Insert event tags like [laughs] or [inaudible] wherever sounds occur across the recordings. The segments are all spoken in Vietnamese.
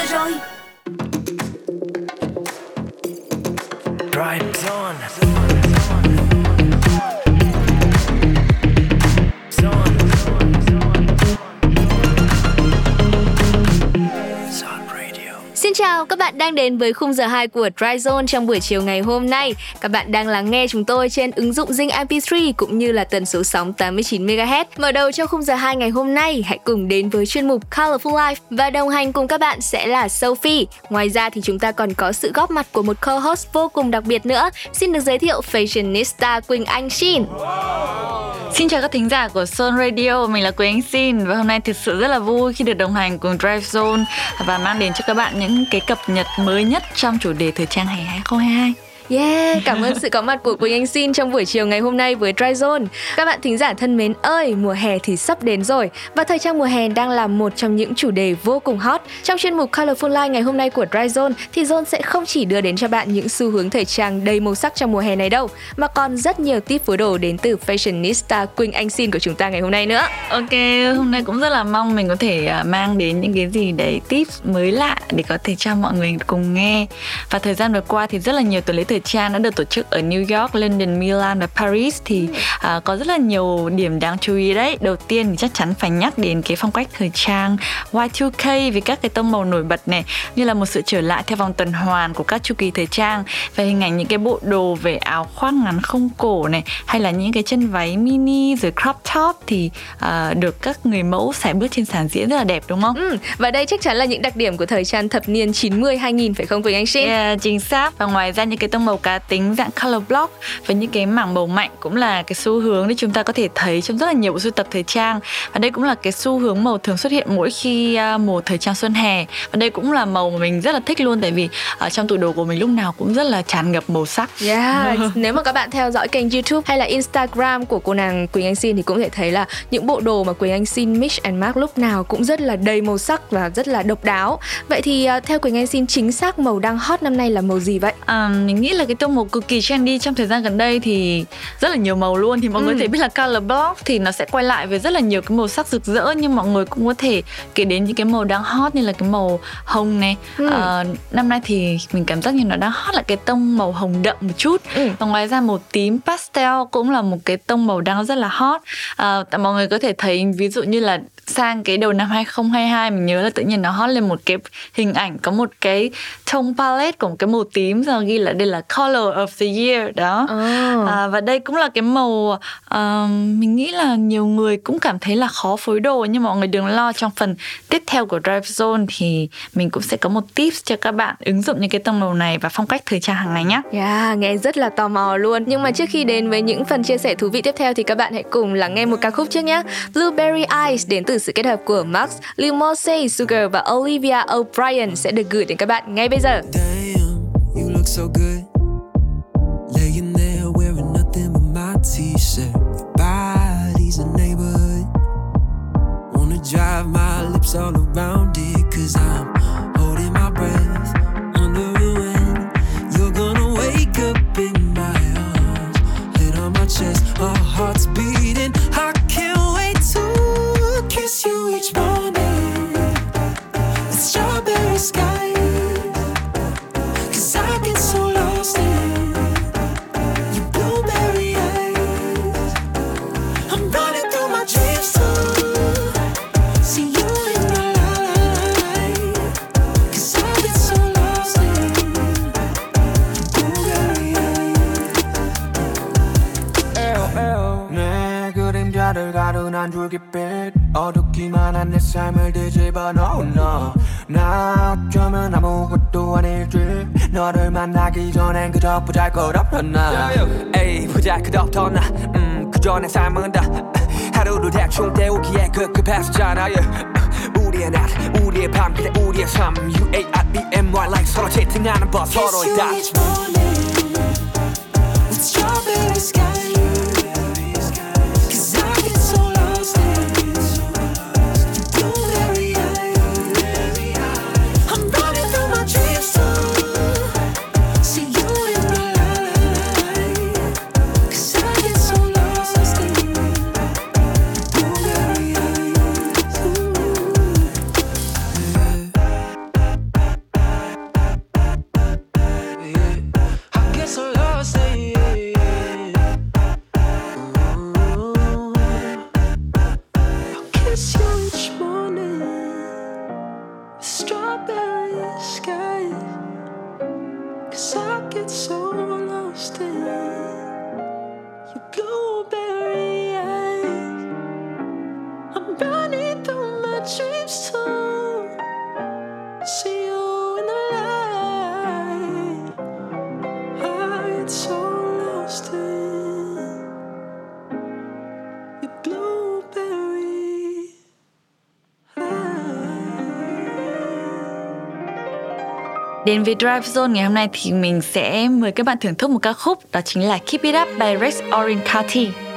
giờ rồi Drive chào, các bạn đang đến với khung giờ 2 của Dry Zone trong buổi chiều ngày hôm nay. Các bạn đang lắng nghe chúng tôi trên ứng dụng Zing MP3 cũng như là tần số sóng 89 MHz. Mở đầu cho khung giờ 2 ngày hôm nay, hãy cùng đến với chuyên mục Colorful Life và đồng hành cùng các bạn sẽ là Sophie. Ngoài ra thì chúng ta còn có sự góp mặt của một co-host vô cùng đặc biệt nữa. Xin được giới thiệu fashionista Quỳnh Anh Shin. Xin chào các thính giả của Son Radio, mình là Quỳnh Anh Shin và hôm nay thực sự rất là vui khi được đồng hành cùng Drive Zone và mang đến cho các bạn những cái cập nhật mới nhất trong chủ đề thời trang hè 2022. Yeah, cảm ơn sự có mặt của Quỳnh Anh Xin trong buổi chiều ngày hôm nay với Dry Zone. Các bạn thính giả thân mến ơi, mùa hè thì sắp đến rồi và thời trang mùa hè đang là một trong những chủ đề vô cùng hot. Trong chuyên mục Colorful Life ngày hôm nay của Dry Zone thì Zone sẽ không chỉ đưa đến cho bạn những xu hướng thời trang đầy màu sắc trong mùa hè này đâu, mà còn rất nhiều tip phối đồ đến từ fashionista Quỳnh Anh Xin của chúng ta ngày hôm nay nữa. Ok, hôm nay cũng rất là mong mình có thể à, mang đến những cái gì đấy tips mới lạ để có thể cho mọi người cùng nghe. Và thời gian vừa qua thì rất là nhiều tuần lễ thời trang đã được tổ chức ở New York, London, Milan và Paris thì à, có rất là nhiều điểm đáng chú ý đấy. Đầu tiên thì chắc chắn phải nhắc đến cái phong cách thời trang Y2K với các cái tông màu nổi bật này như là một sự trở lại theo vòng tuần hoàn của các chu kỳ thời trang và hình ảnh những cái bộ đồ về áo khoác ngắn không cổ này hay là những cái chân váy mini rồi crop top thì à, được các người mẫu xài bước trên sàn diễn rất là đẹp đúng không? Ừ, và đây chắc chắn là những đặc điểm của thời trang thập niên 90 2000 phải không Quỳnh Anh Shin? Yeah, chính xác và ngoài ra những cái tông màu cá tính dạng color block và những cái mảng màu mạnh cũng là cái xu hướng để chúng ta có thể thấy trong rất là nhiều bộ sưu tập thời trang và đây cũng là cái xu hướng màu thường xuất hiện mỗi khi uh, mùa thời trang xuân hè và đây cũng là màu mà mình rất là thích luôn tại vì ở trong tủ đồ của mình lúc nào cũng rất là tràn ngập màu sắc. Yeah, [laughs] nếu mà các bạn theo dõi kênh YouTube hay là Instagram của cô nàng Quỳnh Anh Xin thì cũng thể thấy là những bộ đồ mà Quỳnh Anh Xin mix and match lúc nào cũng rất là đầy màu sắc và rất là độc đáo. Vậy thì uh, theo Quỳnh Anh Xin chính xác màu đang hot năm nay là màu gì vậy? À, mình nghĩ là cái tông màu cực kỳ trendy trong thời gian gần đây thì rất là nhiều màu luôn thì mọi ừ. người thể biết là color block thì nó sẽ quay lại với rất là nhiều cái màu sắc rực rỡ nhưng mọi người cũng có thể kể đến những cái màu đang hot như là cái màu hồng này ừ. à, năm nay thì mình cảm giác như nó đang hot là cái tông màu hồng đậm một chút ừ. và ngoài ra màu tím pastel cũng là một cái tông màu đang rất là hot à, mọi người có thể thấy ví dụ như là sang cái đầu năm 2022 mình nhớ là tự nhiên nó hot lên một cái hình ảnh có một cái tông palette của một cái màu tím rồi ghi là đây là color of the year đó oh. à, và đây cũng là cái màu uh, mình nghĩ là nhiều người cũng cảm thấy là khó phối đồ nhưng mọi người đừng lo trong phần tiếp theo của Drive Zone thì mình cũng sẽ có một tips cho các bạn ứng dụng những cái tông màu này và phong cách thời trang hàng ngày nhé. Yeah, nghe rất là tò mò luôn. Nhưng mà trước khi đến với những phần chia sẻ thú vị tiếp theo thì các bạn hãy cùng lắng nghe một ca khúc trước nhé. Blueberry Eyes đến từ sự kết hợp của Max, Limose, Sugar và Olivia O'Brien sẽ được gửi đến các bạn ngay bây giờ. Damn, you look so good. Laying there wearing nothing but my t-shirt. Your body's a neighborhood. Wanna drive my lips all around it, cause I'm 전엔 그저 보잘것없던 나. 에이 보잘것없던 나. 음, 그저 내 삶은 다. 하루를 대충 때우기에 급급했었잖아. 우리의 낮 우리의 밤 그래 우리의 삶. U-A-R-B-M-Y like 서로 채팅하는 법 서로의 다. strawberry sky. So lost in your blueberry Đến với Drive Zone ngày hôm nay thì mình sẽ mời các bạn thưởng thức một ca khúc, đó chính là Keep It Up by Rex Orin County.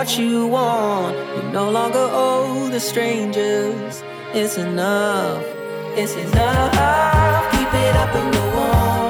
What you want. You no longer owe the strangers. It's enough. It's enough. Keep it up and go on.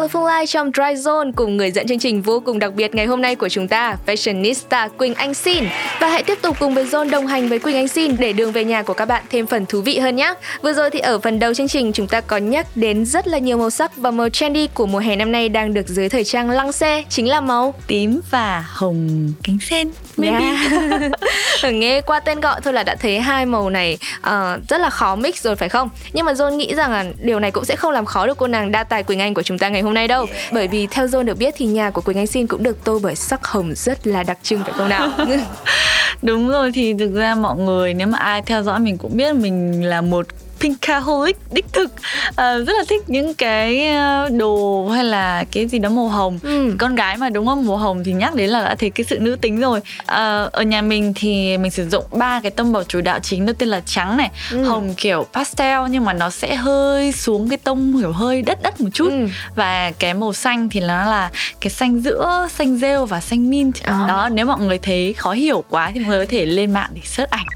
Colorful Life trong Dry Zone cùng người dẫn chương trình vô cùng đặc biệt ngày hôm nay của chúng ta, Fashionista Quỳnh Anh Xin. Và hãy tiếp tục cùng với Zone đồng hành với Quỳnh Anh Xin để đường về nhà của các bạn thêm phần thú vị hơn nhé. Vừa rồi thì ở phần đầu chương trình chúng ta có nhắc đến rất là nhiều màu sắc và màu trendy của mùa hè năm nay đang được dưới thời trang lăng xe, chính là màu Tím và hồng cánh sen. Maybe. Yeah. [laughs] Nghe qua tên gọi thôi là đã thấy hai màu này uh, rất là khó mix rồi phải không? Nhưng mà John nghĩ rằng là điều này cũng sẽ không làm khó được cô nàng đa tài Quỳnh Anh của chúng ta ngày hôm nay đâu. Bởi vì theo John được biết thì nhà của Quỳnh Anh Xin cũng được tô bởi sắc hồng rất là đặc trưng, phải không nào? [laughs] Đúng rồi, thì thực ra mọi người nếu mà ai theo dõi mình cũng biết mình là một pinkaholic đích thực à, rất là thích những cái ờ, đồ hay là cái gì đó màu hồng Ừ. con gái mà đúng không màu hồng thì nhắc đến là đã thấy cái sự nữ tính rồi à, ở nhà mình thì mình sử dụng ba cái tông màu chủ đạo chính đó tên là trắng này Ừ. hồng kiểu pastel nhưng mà nó sẽ hơi xuống cái tông kiểu hơi đất đất một chút Ừ. và cái màu xanh thì nó là cái xanh giữa xanh rêu và xanh mint À. đó nếu mọi người thấy khó hiểu quá thì mọi người có thể lên mạng để search ảnh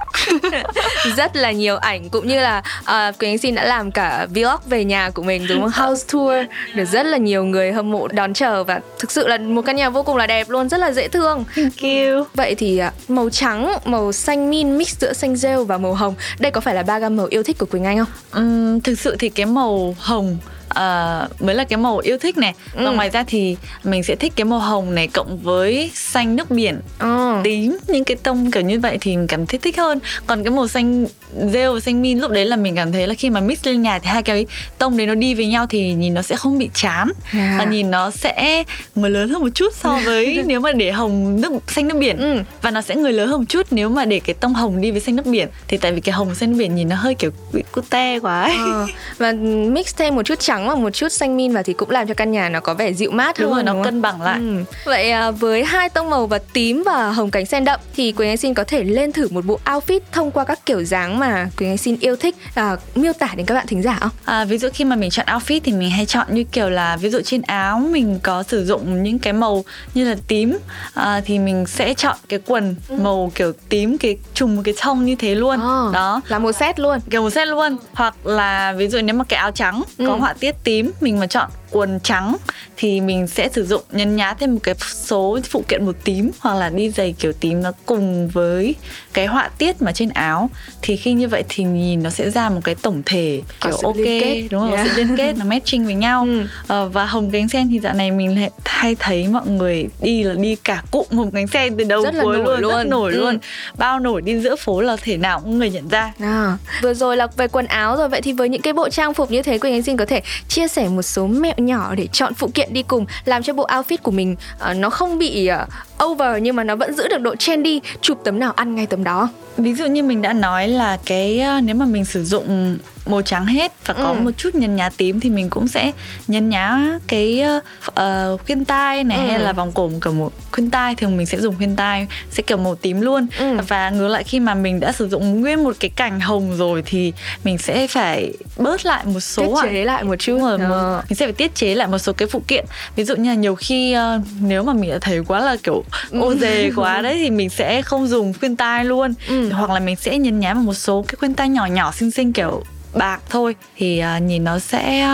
[laughs] rất là nhiều ảnh cũng như là uh, Quỳnh Anh Xin đã làm cả vlog về nhà của mình đúng không? House tour được rất là nhiều người hâm mộ đón chờ và thực sự là một căn nhà vô cùng là đẹp luôn, rất là dễ thương. Thank you. Vậy thì uh, màu trắng, màu xanh min mix giữa xanh rêu và màu hồng, đây có phải là ba gam màu yêu thích của Quỳnh Anh không? Uhm, thực sự thì cái màu hồng uh, mới là cái màu yêu thích này và Ừ. ngoài ra thì mình sẽ thích cái màu hồng này cộng với xanh nước biển Ờ. tím những cái tông kiểu như vậy thì mình cảm thấy thích hơn còn cái màu xanh rêu và xanh min lúc đấy là mình cảm thấy là khi mà mix lên nhà thì hai cái tông đấy nó đi với nhau thì nhìn nó sẽ không bị chán Yeah. và nhìn nó sẽ người lớn hơn một chút so với [laughs] nếu mà để hồng nước xanh nước biển Ừ. và nó sẽ người lớn hơn một chút nếu mà để cái tông hồng đi với xanh nước biển thì tại vì cái hồng xanh nước biển nhìn nó hơi kiểu bị cute quá ấy. Ờ, và mix thêm một chút trắng và một chút xanh min vào thì cũng làm cho căn nhà nó có vẻ dịu mát Đúng hơn rồi, nó đúng không? cân bằng lại. Ừ. Vậy à, với hai tông màu và tím và hồng cánh sen đậm thì Quỳnh Anh xin có thể lên thử một bộ outfit thông qua các kiểu dáng mà Quỳnh Anh xin yêu thích à, miêu tả đến các bạn thính giả không? À, ví dụ khi mà mình chọn outfit thì mình hay chọn như kiểu là ví dụ trên áo mình có sử dụng những cái màu như là tím à, thì mình sẽ chọn cái quần màu kiểu tím cái trùng một cái tông như thế luôn Ờ, đó là một set luôn. kiểu một set luôn hoặc là ví dụ nếu mà cái áo trắng có Ừ. họa tiết tím mình mà chọn quần trắng thì mình sẽ sử dụng nhấn nhá thêm một cái số phụ kiện màu tím hoặc là đi giày kiểu tím nó cùng với cái họa tiết mà trên áo thì khi như vậy thì nhìn nó sẽ ra một cái tổng thể Có kiểu sự ok kết. đúng không Yeah. sự liên kết nó matching với nhau [laughs] Ừ. Ờ, và hồng cánh sen thì dạo này mình lại hay thấy mọi người đi là đi cả cụm hồng cánh sen từ đầu Rất cuối nổi luôn, rất luôn. nổi Ừ. luôn bao nổi đi giữa phố là thể nào cũng người nhận ra À, vừa rồi là về quần áo rồi vậy thì với những cái bộ trang phục như thế Quỳnh Anh xin có thể chia sẻ một số mẹo nhỏ để chọn phụ kiện đi cùng làm cho bộ outfit của mình uh, nó không bị uh, over nhưng mà nó vẫn giữ được độ trendy. Chụp tấm nào ăn ngay tấm đó. Ví dụ như mình đã nói là cái ờ, nếu mà mình sử dụng màu trắng hết và có Ừ. một chút nhấn nhá tím thì mình cũng sẽ nhấn nhá cái uh, khuyên tai này Ừ. hay là vòng cổ một kiểu một khuyên tai thường mình sẽ dùng khuyên tai sẽ kiểu màu tím luôn Ừ. và ngược lại khi mà mình đã sử dụng nguyên một cái cành hồng rồi thì mình sẽ phải bớt lại một số tiết chế lại một chút rồi, một- mình sẽ phải tiết chế lại một số cái phụ kiện ví dụ như là nhiều khi ờ, nếu mà mình đã thấy quá là kiểu ô dề [laughs] quá đấy thì mình sẽ không dùng khuyên tai luôn Ừ. hoặc là mình sẽ nhấn nhá một số cái khuyên tai nhỏ nhỏ xinh xinh kiểu bạc thôi thì à, nhìn nó sẽ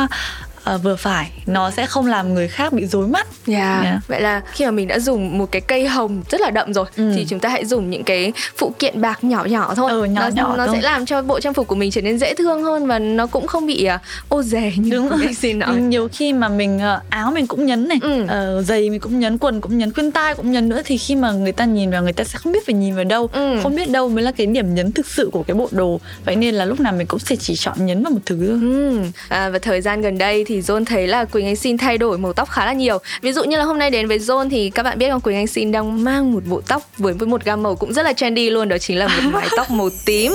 ờ, vừa phải nó sẽ không làm người khác bị rối mắt Yeah. Yeah. Vậy là khi mà mình đã dùng một cái cây hồng rất là đậm rồi Ừ. thì chúng ta hãy dùng những cái phụ kiện bạc nhỏ nhỏ thôi. Ừ, nhỏ nó nhỏ nó thôi. sẽ làm cho bộ trang phục của mình trở nên dễ thương hơn và nó cũng không bị à, ô dề như Đúng rồi. Xin [laughs] nói. nhiều khi mà mình ờ, áo mình cũng nhấn này Ừ. ờ, giày mình cũng nhấn quần cũng nhấn khuyên tai cũng nhấn nữa thì khi mà người ta nhìn vào người ta sẽ không biết phải nhìn vào đâu Ừ. không biết đâu mới là cái điểm nhấn thực sự của cái bộ đồ vậy nên là lúc nào mình cũng sẽ chỉ chọn nhấn vào một thứ thôi Ừ. À, và thời gian gần đây thì thì John thấy là Quỳnh Anh xin thay đổi màu tóc khá là nhiều. Ví dụ như là hôm nay đến với John thì các bạn biết là Quỳnh Anh xin đang mang một bộ tóc với với một gam màu cũng rất là trendy luôn đó chính là một mái tóc màu tím.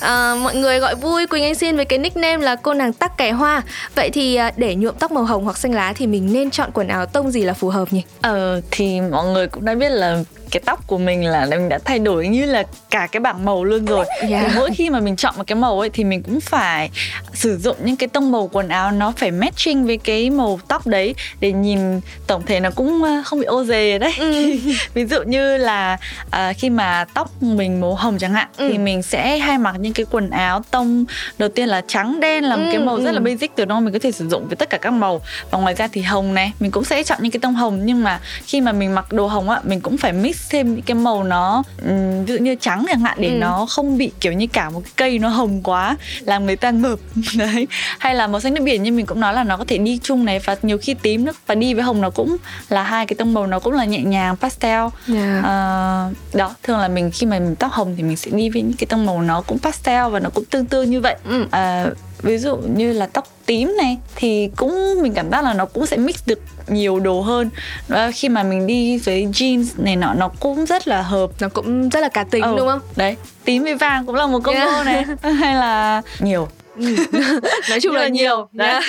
À, mọi người gọi vui Quỳnh Anh xin với cái nickname là cô nàng tắc kẻ hoa. Vậy thì à, để nhuộm tóc màu hồng hoặc xanh lá thì mình nên chọn quần áo tông gì là phù hợp nhỉ? Ờ thì mọi người cũng đã biết là cái tóc của mình là mình đã thay đổi như là cả cái bảng màu luôn rồi Yeah. thì mỗi khi mà mình chọn một cái màu ấy thì mình cũng phải sử dụng những cái tông màu quần áo nó phải matching với cái màu tóc đấy để nhìn tổng thể nó cũng ờ, không bị ô dề đấy [laughs] ví dụ như là à, khi mà tóc mình màu hồng chẳng hạn Ừ. thì mình sẽ hay mặc những cái quần áo tông đầu tiên là trắng đen là một cái Ừ, màu rất là ừ. basic từ đó mình có thể sử dụng với tất cả các màu và ngoài ra thì hồng này mình cũng sẽ chọn những cái tông hồng nhưng mà khi mà mình mặc đồ hồng á mình cũng phải mix thêm những cái màu nó ừm, ví dụ như trắng chẳng hạn để Ừ. nó không bị kiểu như cả một cái cây nó hồng quá làm người ta ngợp [laughs] đấy hay là màu xanh nước biển như mình cũng nói là nó có thể đi chung này và nhiều khi tím nữa và đi với hồng nó cũng là hai cái tông màu nó cũng là nhẹ nhàng pastel Yeah. Ờ, đó thường là mình khi mà mình tóc hồng thì mình sẽ đi với những cái tông màu nó cũng pastel và nó cũng tương tương như vậy Ừ. Ờ, ví dụ như là tóc tím này thì cũng mình cảm giác là nó cũng sẽ mix được nhiều đồ hơn và khi mà mình đi với jeans này nọ nó cũng rất là hợp Nó cũng rất là cá tính Ừ, đúng không? đấy tím với vàng cũng là một combo Yeah. này [laughs] hay là nhiều [laughs] Nói chung là là nhiều. Đấy.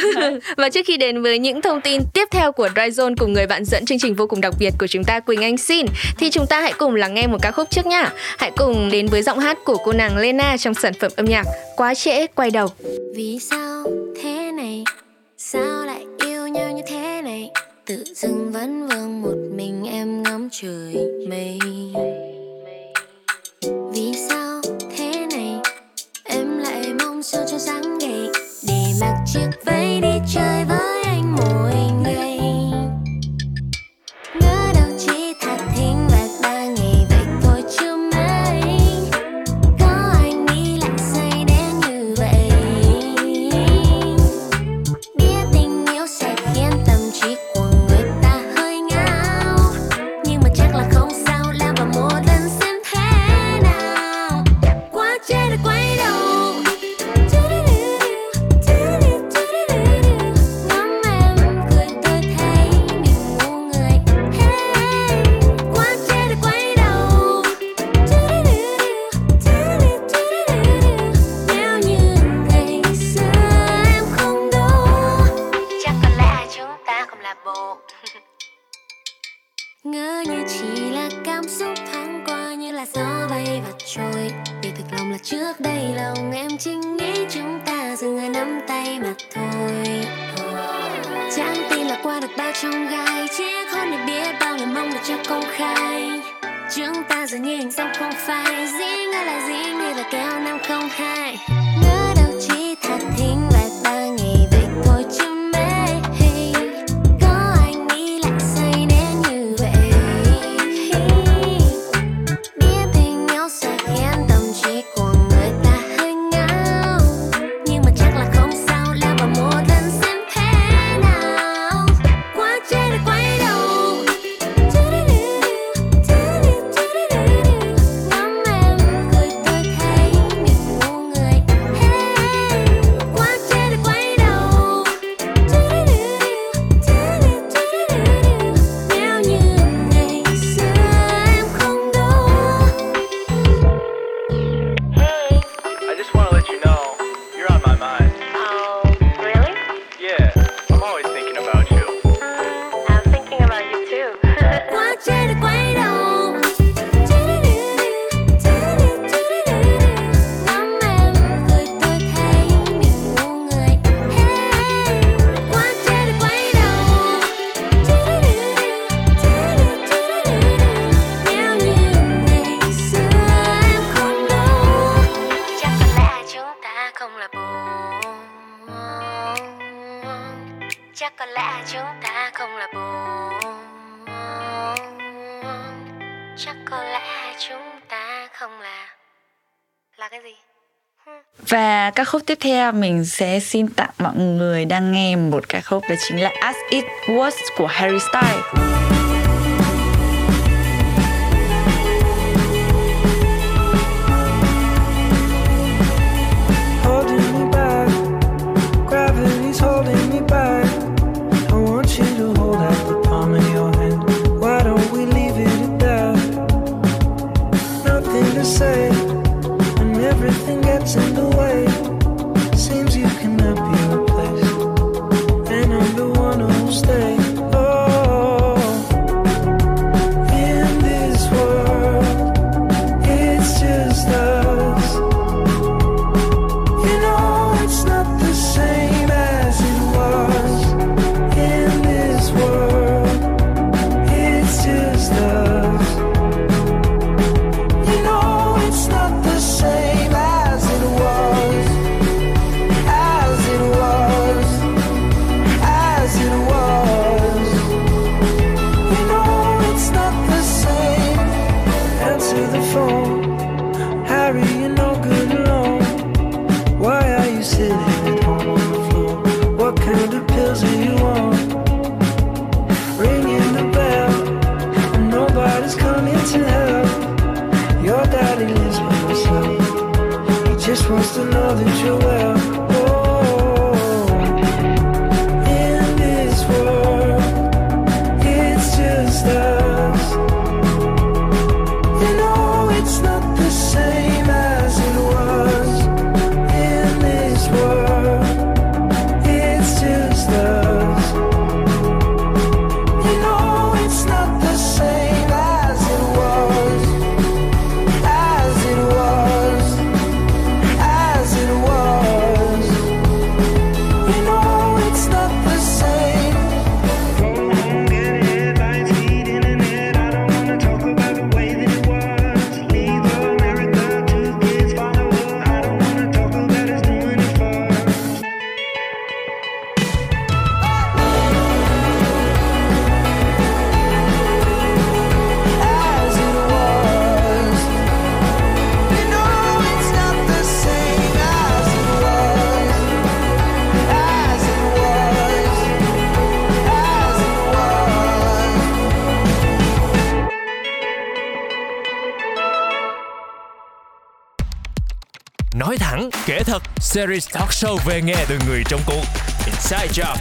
Và trước khi đến với những thông tin tiếp theo của Dryzone cùng người bạn dẫn chương trình vô cùng đặc biệt của chúng ta Quỳnh Anh xin thì chúng ta hãy cùng lắng nghe một ca khúc trước nhá. Hãy cùng đến với giọng hát của cô nàng Lena trong sản phẩm âm nhạc Quá trễ quay đầu. Vì sao thế này Sao lại yêu nhau như thế này Tự dưng vẫn vương một mình em ngắm trời mây tiếp theo mình sẽ xin tặng mọi người đang nghe một ca khúc, đó chính là As It Was của Harry Styles. series talk show về nghe từ người trong cuộc Inside Job.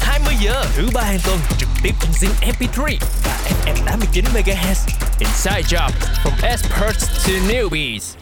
20 giờ, thứ ba hàng tuần, trực tiếp trên Zing MP3 và FM 89 MHz. Inside Job. From experts to newbies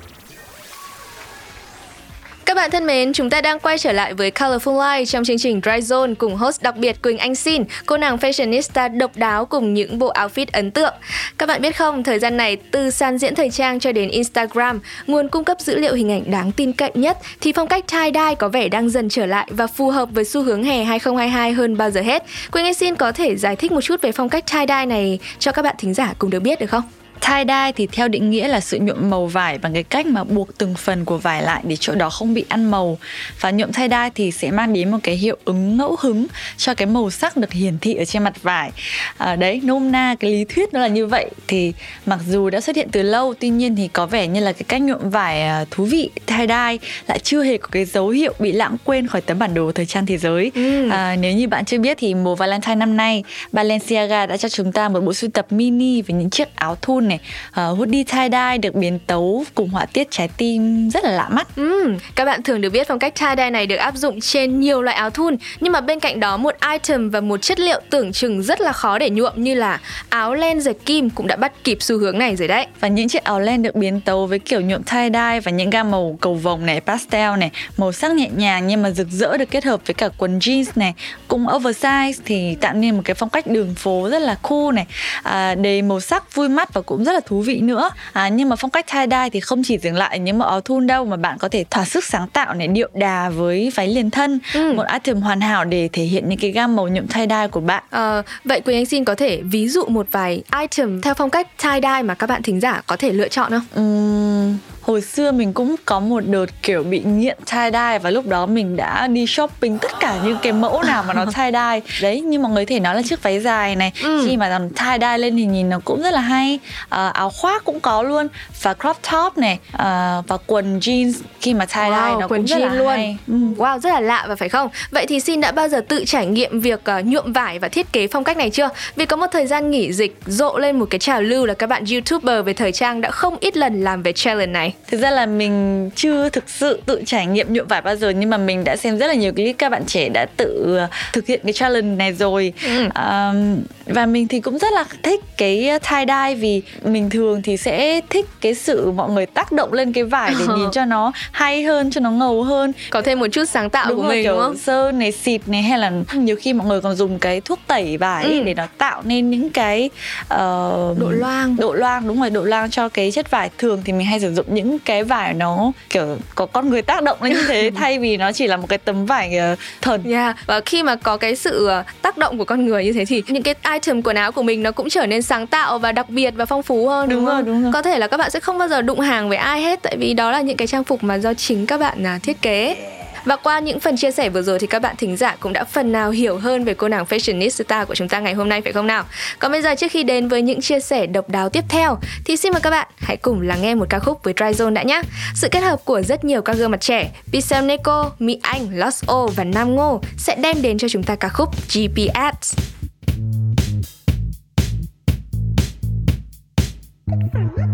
bạn thân mến, chúng ta đang quay trở lại với Colorful Life trong chương trình Dry Zone cùng host đặc biệt Quỳnh Anh Xin, cô nàng fashionista độc đáo cùng những bộ outfit ấn tượng. Các bạn biết không, thời gian này từ sàn diễn thời trang cho đến Instagram, nguồn cung cấp dữ liệu hình ảnh đáng tin cậy nhất thì phong cách tie-dye có vẻ đang dần trở lại và phù hợp với xu hướng hè 2022 hơn bao giờ hết. Quỳnh Anh Xin có thể giải thích một chút về phong cách tie-dye này cho các bạn thính giả cùng được biết được không? Tie-dye thì theo định nghĩa là sự nhuộm màu vải bằng cái cách mà buộc từng phần của vải lại để chỗ đó không bị ăn màu. Và nhuộm tie-dye thì sẽ mang đến một cái hiệu ứng ngẫu hứng cho cái màu sắc được hiển thị ở trên mặt vải. À, đấy nôm na cái lý thuyết nó là như vậy. Thì mặc dù đã xuất hiện từ lâu tuy nhiên thì có vẻ như là cái cách nhuộm vải à, thú vị tie-dye lại chưa hề có cái dấu hiệu bị lãng quên khỏi tấm bản đồ thời trang thế giới. Ừ. à, nếu như bạn chưa biết thì mùa Valentine năm nay Balenciaga đã cho chúng ta một bộ sưu tập mini với những chiếc áo thun này. Uh, hoodie tie dye được biến tấu cùng họa tiết trái tim rất là lạ mắt. Ừm, các bạn thường được biết phong cách tie-dye này được áp dụng trên nhiều loại áo thun nhưng mà bên cạnh đó một item và một chất liệu tưởng chừng rất là khó để nhuộm như là áo len dệt kim cũng đã bắt kịp xu hướng này rồi đấy. và những chiếc áo len được biến tấu với kiểu nhuộm tie dye và những gam màu cầu vồng này pastel này màu sắc nhẹ nhàng nhưng mà rực rỡ được kết hợp với cả quần jeans này. Cùng oversize thì tạo nên một cái phong cách đường phố rất là cool này. À, đầy màu sắc vui mắt và cũng rất là thú vị nữa à, nhưng mà phong cách tie dye thì không chỉ dừng lại những màu áo thun đâu mà bạn có thể thỏa sức sáng tạo này điệu đà với váy liền thân Ừ. một item hoàn hảo để thể hiện những cái gam màu nhuộm tie dye của bạn Ờ, vậy Quỳnh Anh xin có thể ví dụ một vài item theo phong cách tie-dye mà các bạn thính giả có thể lựa chọn không? Ừm, hồi xưa mình cũng có một đợt kiểu bị nghiện tie dye và lúc đó mình đã đi shopping tất cả những cái mẫu nào mà nó [laughs] tie dye đấy như mọi người thể nói là chiếc váy dài này Ừ. khi mà làm tie dye lên thì nhìn nó cũng rất là hay à, áo khoác cũng có luôn và crop top này à, và quần jeans khi mà tie dye Wow, nó quần cũng rất là jean luôn. hay Ừm. Wow, rất là lạ và phải không? Vậy thì Xin đã bao giờ tự trải nghiệm việc ờ, nhuộm vải và thiết kế phong cách này chưa? Vì có một thời gian nghỉ dịch rộ lên một cái trào lưu là các bạn YouTuber về thời trang đã không ít lần làm về challenge này. Thực ra là mình chưa thực sự tự trải nghiệm nhuộm vải bao giờ nhưng mà mình đã xem rất là nhiều clip các bạn trẻ đã tự ờ, thực hiện cái challenge này rồi. Ừ. Ờm, và mình thì cũng rất là thích cái tie dye vì mình thường thì sẽ thích cái sự mọi người tác động lên cái vải để nhìn [laughs] cho nó hay hơn, cho nó ngầu hơn. Có thêm một chút sáng tạo đúng của rồi, mình kiểu đúng không? sơn này xịt này hay là nhiều khi mọi người còn dùng cái thuốc tẩy vải Ừ. để nó tạo nên những cái ờ, Độ loang. độ loang đúng rồi độ loang cho cái chất vải thường thì mình hay sử dụng những cái vải nó kiểu có con người tác động lên như thế [laughs] thay vì nó chỉ là một cái tấm vải ờ, thần Yeah. Và khi mà có cái sự ờ, tác động của con người như thế thì những cái item quần áo của mình nó cũng trở nên sáng tạo và đặc biệt và phong phú hơn đúng, Đúng rồi, không? đúng rồi. Có thể là các bạn sẽ không bao giờ đụng hàng với ai hết tại vì đó là những cái trang phục mà do chính các bạn à, thiết kế. Và qua những phần chia sẻ vừa rồi thì các bạn thính giả cũng đã phần nào hiểu hơn về cô nàng fashionista của chúng ta ngày hôm nay phải không nào? Còn bây giờ trước khi đến với những chia sẻ độc đáo tiếp theo thì xin mời các bạn hãy cùng lắng nghe một ca khúc với Dry Zone đã nhé. Sự kết hợp của rất nhiều các gương mặt trẻ, Pixel Neko, Mỹ Anh, Lost O và Nam Ngô sẽ đem đến cho chúng ta ca khúc GPS. Anh [laughs]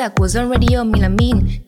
的古筝 radio 米兰 mean。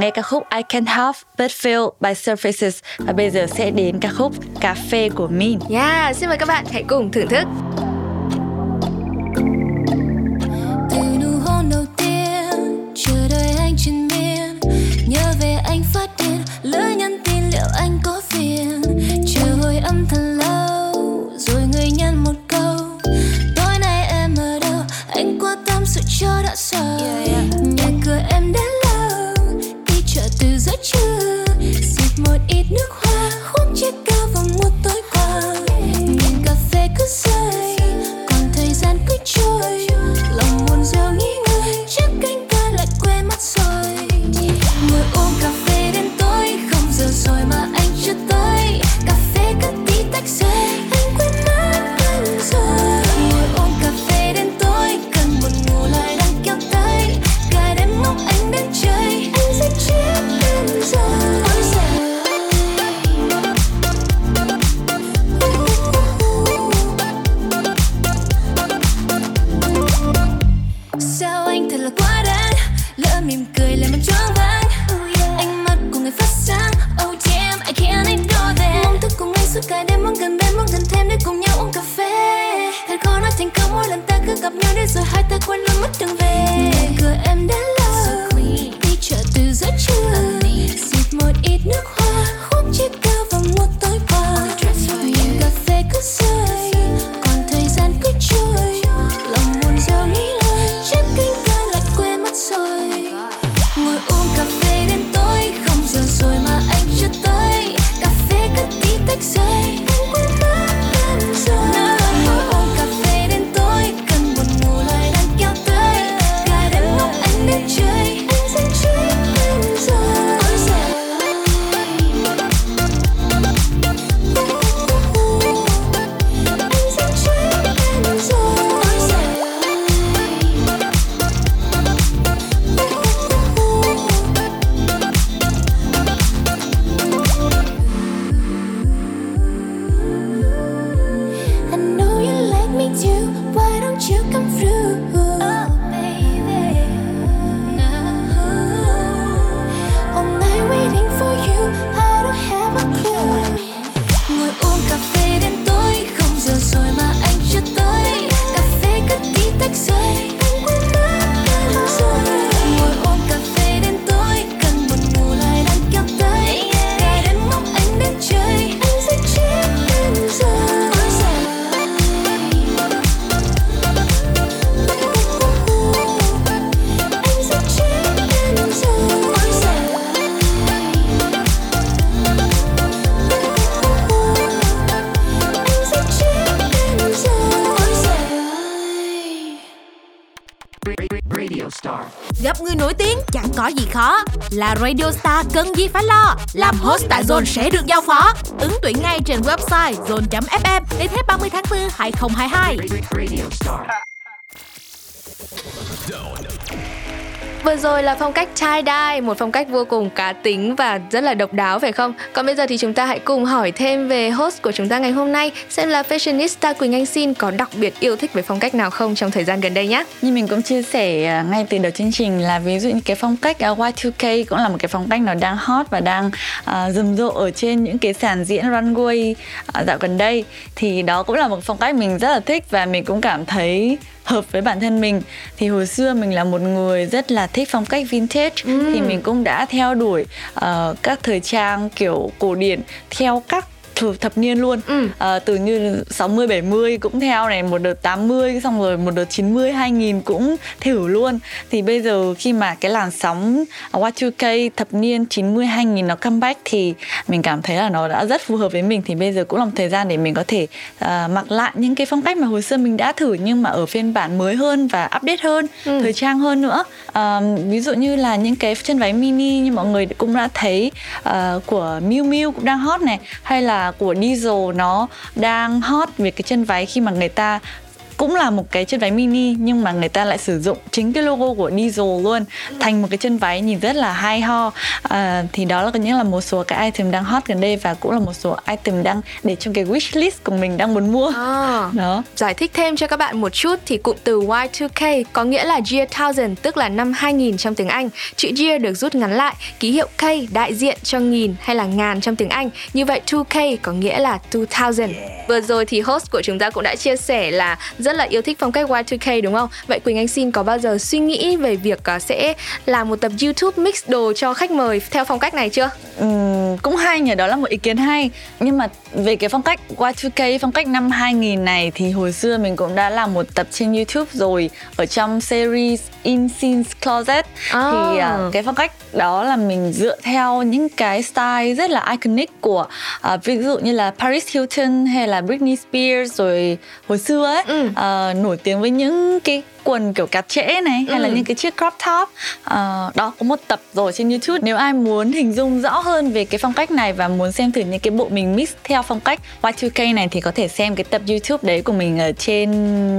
nghe ca khúc I Can't Help But Feel by Surfaces và bây giờ sẽ đến ca khúc Cà phê của Min. Yeah, xin mời các bạn hãy cùng thưởng thức. Là Radio Star cần gì phải lo. Làm host tại Zone sẽ được giao phó. Ứng tuyển ngay trên website zone.fm Đến hết 30 tháng 4 2022 Vừa rồi là phong cách tie-dye, một phong cách vô cùng cá tính và rất là độc đáo phải không? Còn bây giờ thì chúng ta hãy cùng hỏi thêm về host của chúng ta ngày hôm nay xem là fashionista Quỳnh Anh Xin có đặc biệt yêu thích về phong cách nào không trong thời gian gần đây nhé. Như mình cũng chia sẻ à, ngay từ đầu chương trình là ví dụ như cái phong cách à, Y2K cũng là một cái phong cách nó đang hot và đang à, rầm rộ ở trên những cái sàn diễn runway dạo gần đây thì đó cũng là một phong cách mình rất là thích và mình cũng cảm thấy hợp với bản thân mình. Thì hồi xưa mình là một người rất là thích phong cách vintage. Thì mình cũng đã theo đuổi ờ, các thời trang kiểu cổ điển theo các thập, thập niên luôn Ừ. Ờ, từ như 60 70 cũng theo này một đợt 80 xong rồi một đợt 90 2000 cũng thử luôn thì bây giờ khi mà cái làn sóng Y2K thập niên 90 2000 nó comeback thì mình cảm thấy là nó đã rất phù hợp với mình thì bây giờ cũng là một thời gian để mình có thể à, mặc lại những cái phong cách mà hồi xưa mình đã thử nhưng mà ở phiên bản mới hơn và update hơn Ừ. thời trang hơn nữa à, ví dụ như là những cái chân váy mini như mọi người cũng đã thấy à, của Miu Miu cũng đang hot này hay là của Diesel nó đang hot về cái chân váy khi mà người ta cũng là một cái chân váy mini nhưng mà người ta lại sử dụng chính cái logo của Diesel luôn thành một cái chân váy nhìn rất là hay ho à, thì đó là những là một số cái item đang hot gần đây và cũng là một số item đang để trong cái wish list của mình đang muốn mua À. [laughs] đó Giải thích thêm cho các bạn một chút thì cụm từ Y2K có nghĩa là year thousand tức là năm 2000 trong tiếng Anh. Chữ year được rút ngắn lại, ký hiệu K đại diện cho nghìn hay là ngàn trong tiếng Anh. Như vậy 2K có nghĩa là 2000. Vừa rồi thì host của chúng ta cũng đã chia sẻ là rất là yêu thích phong cách Y2K đúng không? Vậy Quỳnh Anh xin có bao giờ suy nghĩ về việc à, sẽ làm một tập YouTube mix đồ cho khách mời theo phong cách này chưa? Ừm, cũng hay nhỉ đó là một ý kiến hay nhưng mà về cái phong cách Y2K phong cách năm 2000 này thì hồi xưa mình cũng đã làm một tập trên YouTube rồi ở trong series In Scenes Closet À. thì à, cái phong cách đó là mình dựa theo những cái style rất là iconic của à, ví dụ như là Paris Hilton hay là Britney Spears rồi hồi xưa ấy Ừ. à, nổi tiếng với những cái quần kiểu cạp trễ này hay là Ừ. những cái chiếc crop top À, đó có một tập rồi trên YouTube nếu ai muốn hình dung rõ hơn về cái phong cách này và muốn xem thử những cái bộ mình mix theo phong cách Y2K này thì có thể xem cái tập YouTube đấy của mình ở trên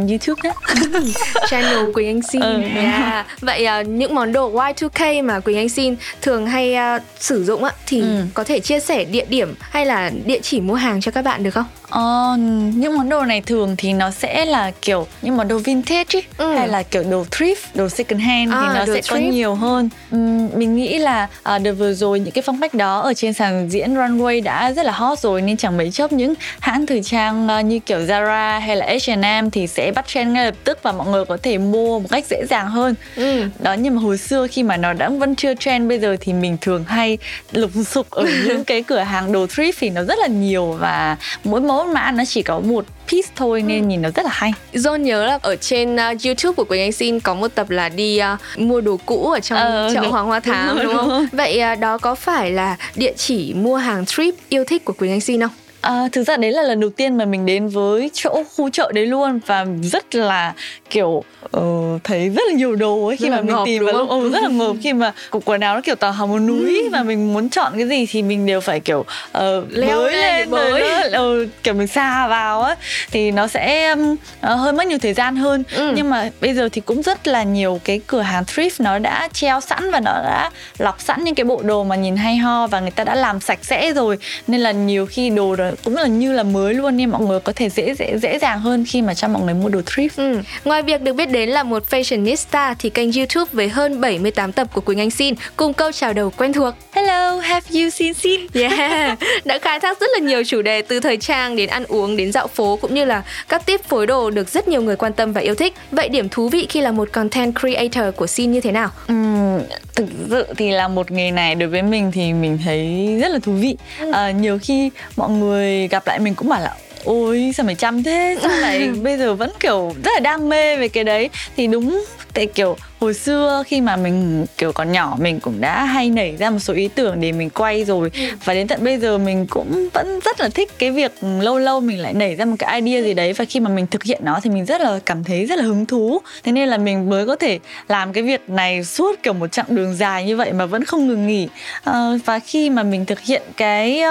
YouTube nhé [laughs] channel Quỳnh Anh Xin. Ừ. Yeah. Vậy à, những món đồ Y2K mà Quỳnh Anh Xin thường hay à, sử dụng á thì Ừ. có thể chia sẻ địa điểm hay là địa chỉ mua hàng cho các bạn được không? Ờ, những món đồ này thường thì nó sẽ là kiểu những món đồ vintage ý. Ừ. hay là kiểu đồ thrift đồ second hand À, thì nó sẽ có thrift. nhiều hơn Ừm, mình nghĩ là à, đợt vừa rồi những cái phong cách đó ở trên sàn diễn runway đã rất là hot rồi nên chẳng mấy chốc những hãng thời trang à, như kiểu Zara hay là H&M thì sẽ bắt trend ngay lập tức và mọi người có thể mua một cách dễ dàng hơn Ừ. đó nhưng mà hồi xưa khi mà nó đã vẫn chưa trend bây giờ thì mình thường hay lục [laughs] sục ở những cái cửa hàng đồ thrift thì nó rất là nhiều và mỗi mẫu mã nó chỉ có một piece thôi nên nhìn nó rất là hay John nhớ là ở trên uh, YouTube của Quỳnh Anh Xin có một tập là đi uh, mua đồ cũ ở trong Ờ, chợ đúng. Hoàng Hoa Thám Đúng đúng, không? đúng rồi. Vậy uh, đó có phải là địa chỉ mua hàng thrift yêu thích của Quỳnh Anh Xin không? À, thực ra đấy là lần đầu tiên mà mình đến với chỗ khu chợ đấy luôn và rất là kiểu ờ, thấy rất là nhiều đồ ấy khi Rất mà mình ngợp, tìm và lúc ừ, rất là ngợp khi mà cục quần áo nó kiểu tòa hào một núi Ừ. và mình muốn chọn cái gì thì mình đều phải kiểu uh, Leo bới lên rồi bới. ừ, kiểu mình xa vào á thì nó sẽ um, ờ, hơi mất nhiều thời gian hơn Ừ. nhưng mà bây giờ thì cũng rất là nhiều cái cửa hàng thrift nó đã treo sẵn và nó đã lọc sẵn những cái bộ đồ mà nhìn hay ho và người ta đã làm sạch sẽ rồi nên là nhiều khi đồ đó cũng là như là mới luôn nên mọi người có thể dễ dễ dễ dàng hơn khi mà cho mọi người mua đồ thrift Ừ. Ngoài việc được biết đến là một fashionista thì kênh YouTube với hơn 78 tập của Quỳnh Anh Xin cùng câu chào đầu quen thuộc Hello, have you seen seen? Yeah, [laughs] đã khai thác rất là nhiều chủ đề từ thời trang đến ăn uống đến dạo phố cũng như là các tip phối đồ được rất nhiều người quan tâm và yêu thích. Vậy điểm thú vị khi là một content creator của Sin như thế nào? Ừm, thực sự thì là một nghề này đối với mình thì mình thấy rất là thú vị à, nhiều khi mọi người gặp lại mình cũng bảo là ôi sao mày chăm thế? Sao [laughs] lại bây giờ vẫn kiểu rất là đam mê về cái đấy? Thì đúng tại kiểu hồi xưa khi mà mình kiểu còn nhỏ mình cũng đã hay nảy ra một số ý tưởng để mình quay rồi. Và đến tận bây giờ mình cũng vẫn rất là thích cái việc lâu lâu mình lại nảy ra một cái idea gì đấy. Và khi mà mình thực hiện nó thì mình rất là cảm thấy rất là hứng thú. Thế nên là mình mới có thể làm cái việc này suốt kiểu một chặng đường dài như vậy mà vẫn không ngừng nghỉ. Ờ, và khi mà mình thực hiện cái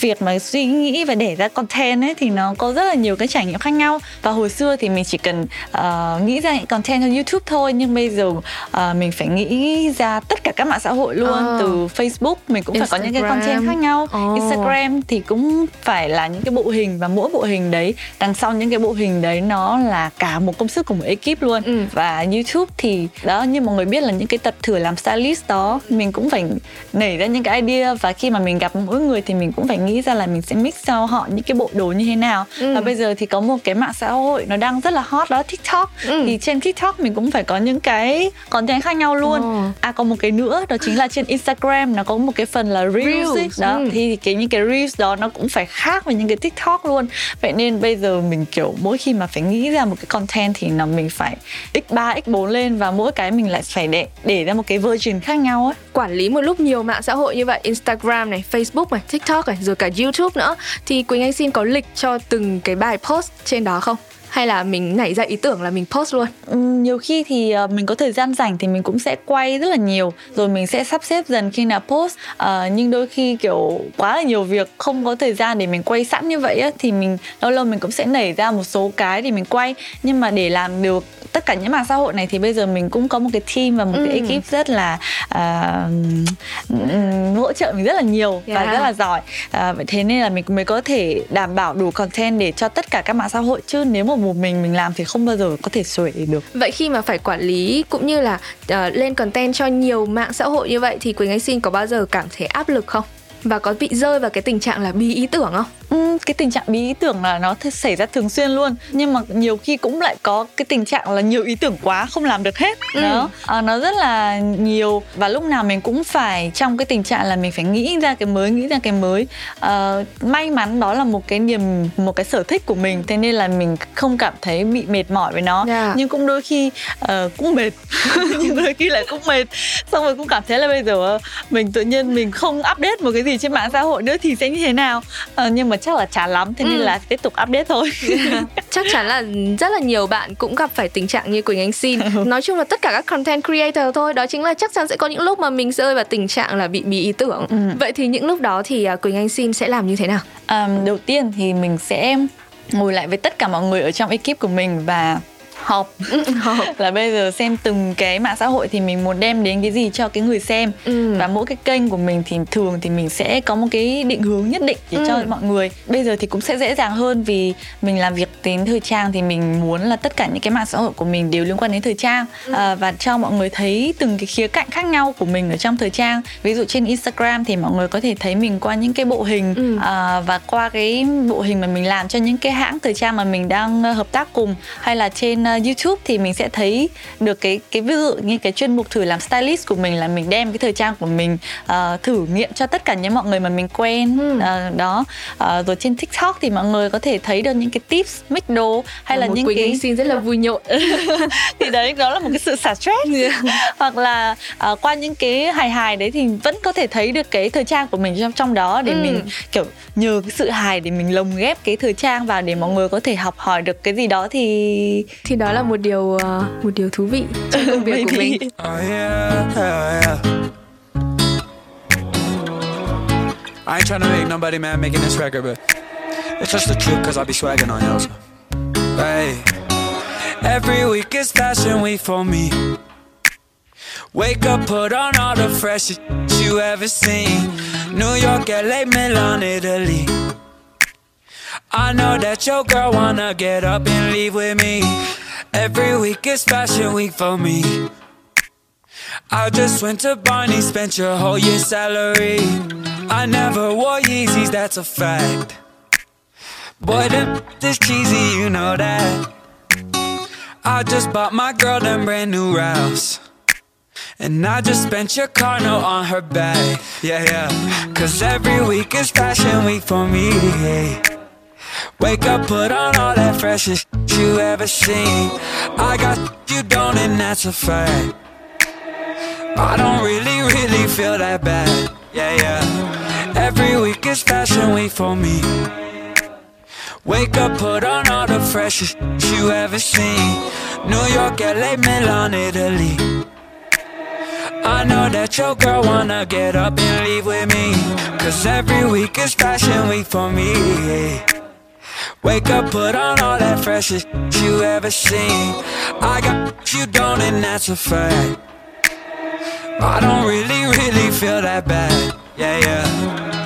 việc mà suy nghĩ và để ra content ấy thì nó có rất là nhiều cái trải nghiệm khác nhau và hồi xưa thì mình chỉ cần ờ, nghĩ ra những content cho YouTube thôi nhưng bây giờ ờ, mình phải nghĩ ra tất cả các mạng xã hội luôn Ờ. từ Facebook mình cũng phải có những cái Instagram. content khác nhau Ồ. Instagram thì cũng phải là những cái bộ hình và mỗi bộ hình đấy đằng sau những cái bộ hình đấy nó là cả một công sức của một ekip luôn Ừ. và YouTube thì đó như mọi người biết là những cái tập thử làm stylist đó mình cũng phải nảy ra những cái idea và khi mà mình gặp mỗi người thì mình cũng phải nghĩ ra là mình sẽ mix cho họ những cái bộ đồ như thế nào Ừ. và bây giờ thì có một cái mạng xã hội nó đang rất là hot đó TikTok Ừ. thì trên TikTok mình cũng phải có những cái content khác nhau luôn Ồ. à còn một cái nữa đó chính là trên Instagram nó có một cái phần là reels. Reels, đó ừ. thì cái những cái reels đó nó cũng phải khác với những cái TikTok luôn vậy nên bây giờ mình kiểu mỗi khi mà phải nghĩ ra một cái content thì là mình phải x3 x4 lên và mỗi cái mình lại phải để để ra một cái version khác nhau ấy Quản lý một lúc nhiều mạng xã hội như vậy, Instagram này, Facebook này, TikTok này, rồi cả YouTube nữa thì Quỳnh Anh Xin có lịch cho từng cái bài post trên đó không? Hay là mình nảy ra ý tưởng là mình post luôn? Ừm, nhiều khi thì ờ, mình có thời gian rảnh thì mình cũng sẽ quay rất là nhiều rồi mình sẽ sắp xếp dần khi nào post Ờ, nhưng đôi khi kiểu quá là nhiều việc không có thời gian để mình quay sẵn như vậy á, thì mình lâu lâu mình cũng sẽ nảy ra một số cái để mình quay nhưng mà để làm được tất cả những mạng xã hội này thì bây giờ mình cũng có một cái team và một cái Ừ. ekip rất là à, ừm, hỗ trợ mình rất là nhiều và Yeah. rất là giỏi à, vậy thế nên là mình mới có thể đảm bảo đủ content để cho tất cả các mạng xã hội chứ nếu mà một mình mình làm thì không bao giờ có thể xuể được Vậy khi mà phải quản lý cũng như là uh, lên content cho nhiều mạng xã hội như vậy thì Quỳnh Anh Xin có bao giờ cảm thấy áp lực không? Và có bị rơi vào cái tình trạng là bí ý tưởng không? Ừm, cái tình trạng bí ý tưởng là nó th- xảy ra thường xuyên luôn. Nhưng mà nhiều khi cũng lại có cái tình trạng là nhiều ý tưởng quá không làm được hết. Ừ. đó. À, nó rất là nhiều. Và lúc nào mình cũng phải trong cái tình trạng là mình phải nghĩ ra cái mới nghĩ ra cái mới. Ờ, may mắn đó là một cái niềm một cái sở thích của mình. Thế nên là mình không cảm thấy bị mệt mỏi với nó. Dạ. nhưng cũng đôi khi ờ, cũng mệt. [laughs] Nhưng đôi khi lại cũng mệt. Xong rồi cũng cảm thấy là bây giờ ờ, mình tự nhiên mình không update một cái gì trên mạng xã hội nữa thì sẽ như thế nào Ờ, nhưng mà chắc là chán lắm thế nên Ừ. là tiếp tục update thôi [laughs] Chắc chắn là rất là nhiều bạn cũng gặp phải tình trạng như Quỳnh Anh Xin Nói chung là tất cả các content creator thôi Đó chính là chắc chắn sẽ có những lúc mà mình rơi vào tình trạng là bị bí ý tưởng Ừ. Vậy thì những lúc đó thì à, Quỳnh Anh Xin sẽ làm như thế nào? À, đầu tiên thì mình sẽ ngồi lại với tất cả mọi người ở trong ekip của mình và họp [laughs] là bây giờ xem từng cái mạng xã hội thì mình muốn đem đến cái gì cho cái người xem. Ừ. và mỗi cái kênh của mình thì thường thì mình sẽ có một cái định hướng nhất định để cho Ừ. mọi người. Bây giờ thì cũng sẽ dễ dàng hơn vì mình làm việc đến thời trang thì mình muốn là tất cả những cái mạng xã hội của mình đều liên quan đến thời trang. À, và cho mọi người thấy từng cái khía cạnh khác nhau của mình ở trong thời trang. Ví dụ trên Instagram thì mọi người có thể thấy mình qua những cái bộ hình Ừ. à, và qua cái bộ hình mà mình làm cho những cái hãng thời trang mà mình đang ờ, hợp tác cùng. Hay là trên ờ, YouTube thì mình sẽ thấy được cái cái ví dụ như cái chuyên mục thử làm stylist của mình là mình đem cái thời trang của mình ờ, thử nghiệm cho tất cả những mọi người mà mình quen Ừ. Ờ, đó. Ờ, rồi trên TikTok thì mọi người có thể thấy được những cái tips mix đồ hay là một những Quỳnh cái xin rất là vui nhộn. [laughs] Thì đấy đó là một cái sự xả stress. Hoặc là ờ, qua những cái hài hài đấy thì vẫn có thể thấy được cái thời trang của mình trong trong đó để Ừ. mình kiểu nhờ cái sự hài để mình lồng ghép cái thời trang vào để mọi người có thể học hỏi được cái gì đó thì thì đó là một điều ờ, một điều thú vị trong công việc của mình [laughs] Oh yeah, yeah, yeah. I ain't trying to make nobody mad making this record, but it's just the truth, cause I be swagging on y'all. Hey, every week is fashion week for me. Wake up, put on all the freshest you ever seen. New York, LA, Milan, Italy. I know that your girl wanna get up and leave with me. Every week is fashion week for me. I just went to Barney, spent your whole year's salary. I never wore Yeezys, that's a fact. Boy, them [laughs] this cheesy, you know that. I just bought my girl them brand new Ralphs. And I just spent your car note on her bag. Yeah, yeah. Cause every week is fashion week for me. Wake up, put on all that freshest you ever seen. I got you don't, and that's a fact. I don't really, really feel that bad. Yeah, yeah. Every week is fashion week for me. Wake up, put on all the freshest you ever seen. New York, LA, Milan, Italy. I know that your girl wanna get up and leave with me. Cause every week is fashion week for me. Wake up, put on all that freshest you ever seen. I got you don't, and that's a fact. I don't really, really feel that bad. Yeah, yeah.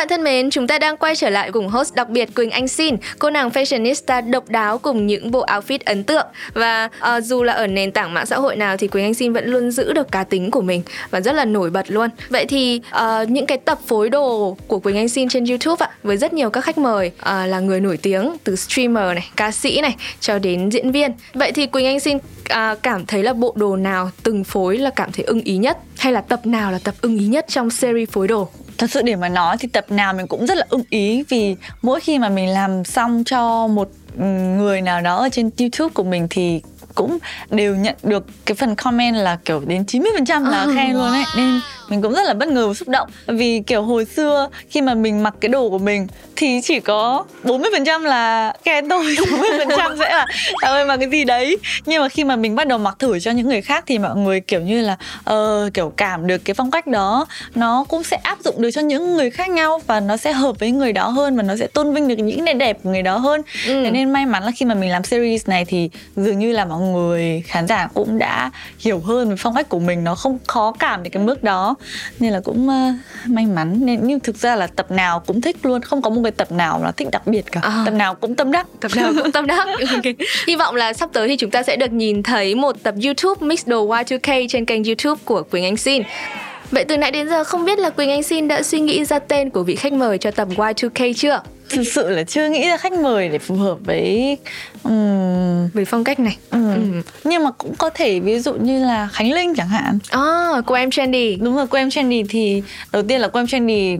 Bạn thân mến, chúng ta đang quay trở lại cùng host đặc biệt Quỳnh Anh Xin, cô nàng fashionista độc đáo cùng những bộ outfit ấn tượng. Và uh, dù là ở nền tảng mạng xã hội nào thì Quỳnh Anh Xin vẫn luôn giữ được cá tính của mình và rất là nổi bật luôn. Vậy thì uh, những cái tập phối đồ của Quỳnh Anh Xin trên YouTube ạ, với rất nhiều các khách mời uh, là người nổi tiếng từ streamer này, ca sĩ này cho đến diễn viên. Vậy thì Quỳnh Anh Xin à, cảm thấy là bộ đồ nào từng phối là cảm thấy ưng ý nhất hay là tập nào là tập ưng ý nhất trong series phối đồ? Thật sự để mà nói thì tập nào mình cũng rất là ưng ý vì mỗi khi mà mình làm xong cho một người nào đó ở trên YouTube của mình thì cũng đều nhận được cái phần comment là kiểu đến 90% là Oh, khen luôn ấy. Nên mình cũng rất là bất ngờ và xúc động. Vì kiểu hồi xưa khi mà mình mặc cái đồ của mình thì chỉ có 40% là khen thôi. [laughs] 60% sẽ là "Trời ơi mặc cái gì đấy? Nhưng mà khi mà mình bắt đầu mặc thử cho những người khác thì mọi người kiểu như là ờ, kiểu cảm được cái phong cách đó. Nó cũng sẽ áp dụng được cho những người khác nhau và nó sẽ hợp với người đó hơn và nó sẽ tôn vinh được những nét đẹp của người đó hơn. Ừ. thế nên may mắn là khi mà mình làm series này thì dường như là mọi người khán giả cũng đã hiểu hơn về phong cách của mình. Nó không khó cảm đến cái mức đó nên là cũng ờ, may mắn nên nhưng thực ra là tập nào cũng thích luôn không có một cái tập nào là thích đặc biệt cả À. tập nào cũng tâm đắc tập nào cũng tâm đắc [laughs] Ok. hy vọng là sắp tới thì chúng ta sẽ được nhìn thấy một tập YouTube mix đồ Y2K trên kênh YouTube của Quỳnh Anh Xin Vậy từ nãy đến giờ không biết là Quỳnh Anh Xin đã suy nghĩ ra tên của vị khách mời cho tập Y2K chưa? Thực sự là chưa nghĩ ra khách mời để phù hợp với ừm, Về phong cách này ừm. Ừ. nhưng mà cũng có thể ví dụ như là khánh linh chẳng hạn À, cô em trendy đúng rồi cô em trendy thì đầu tiên là cô em trendy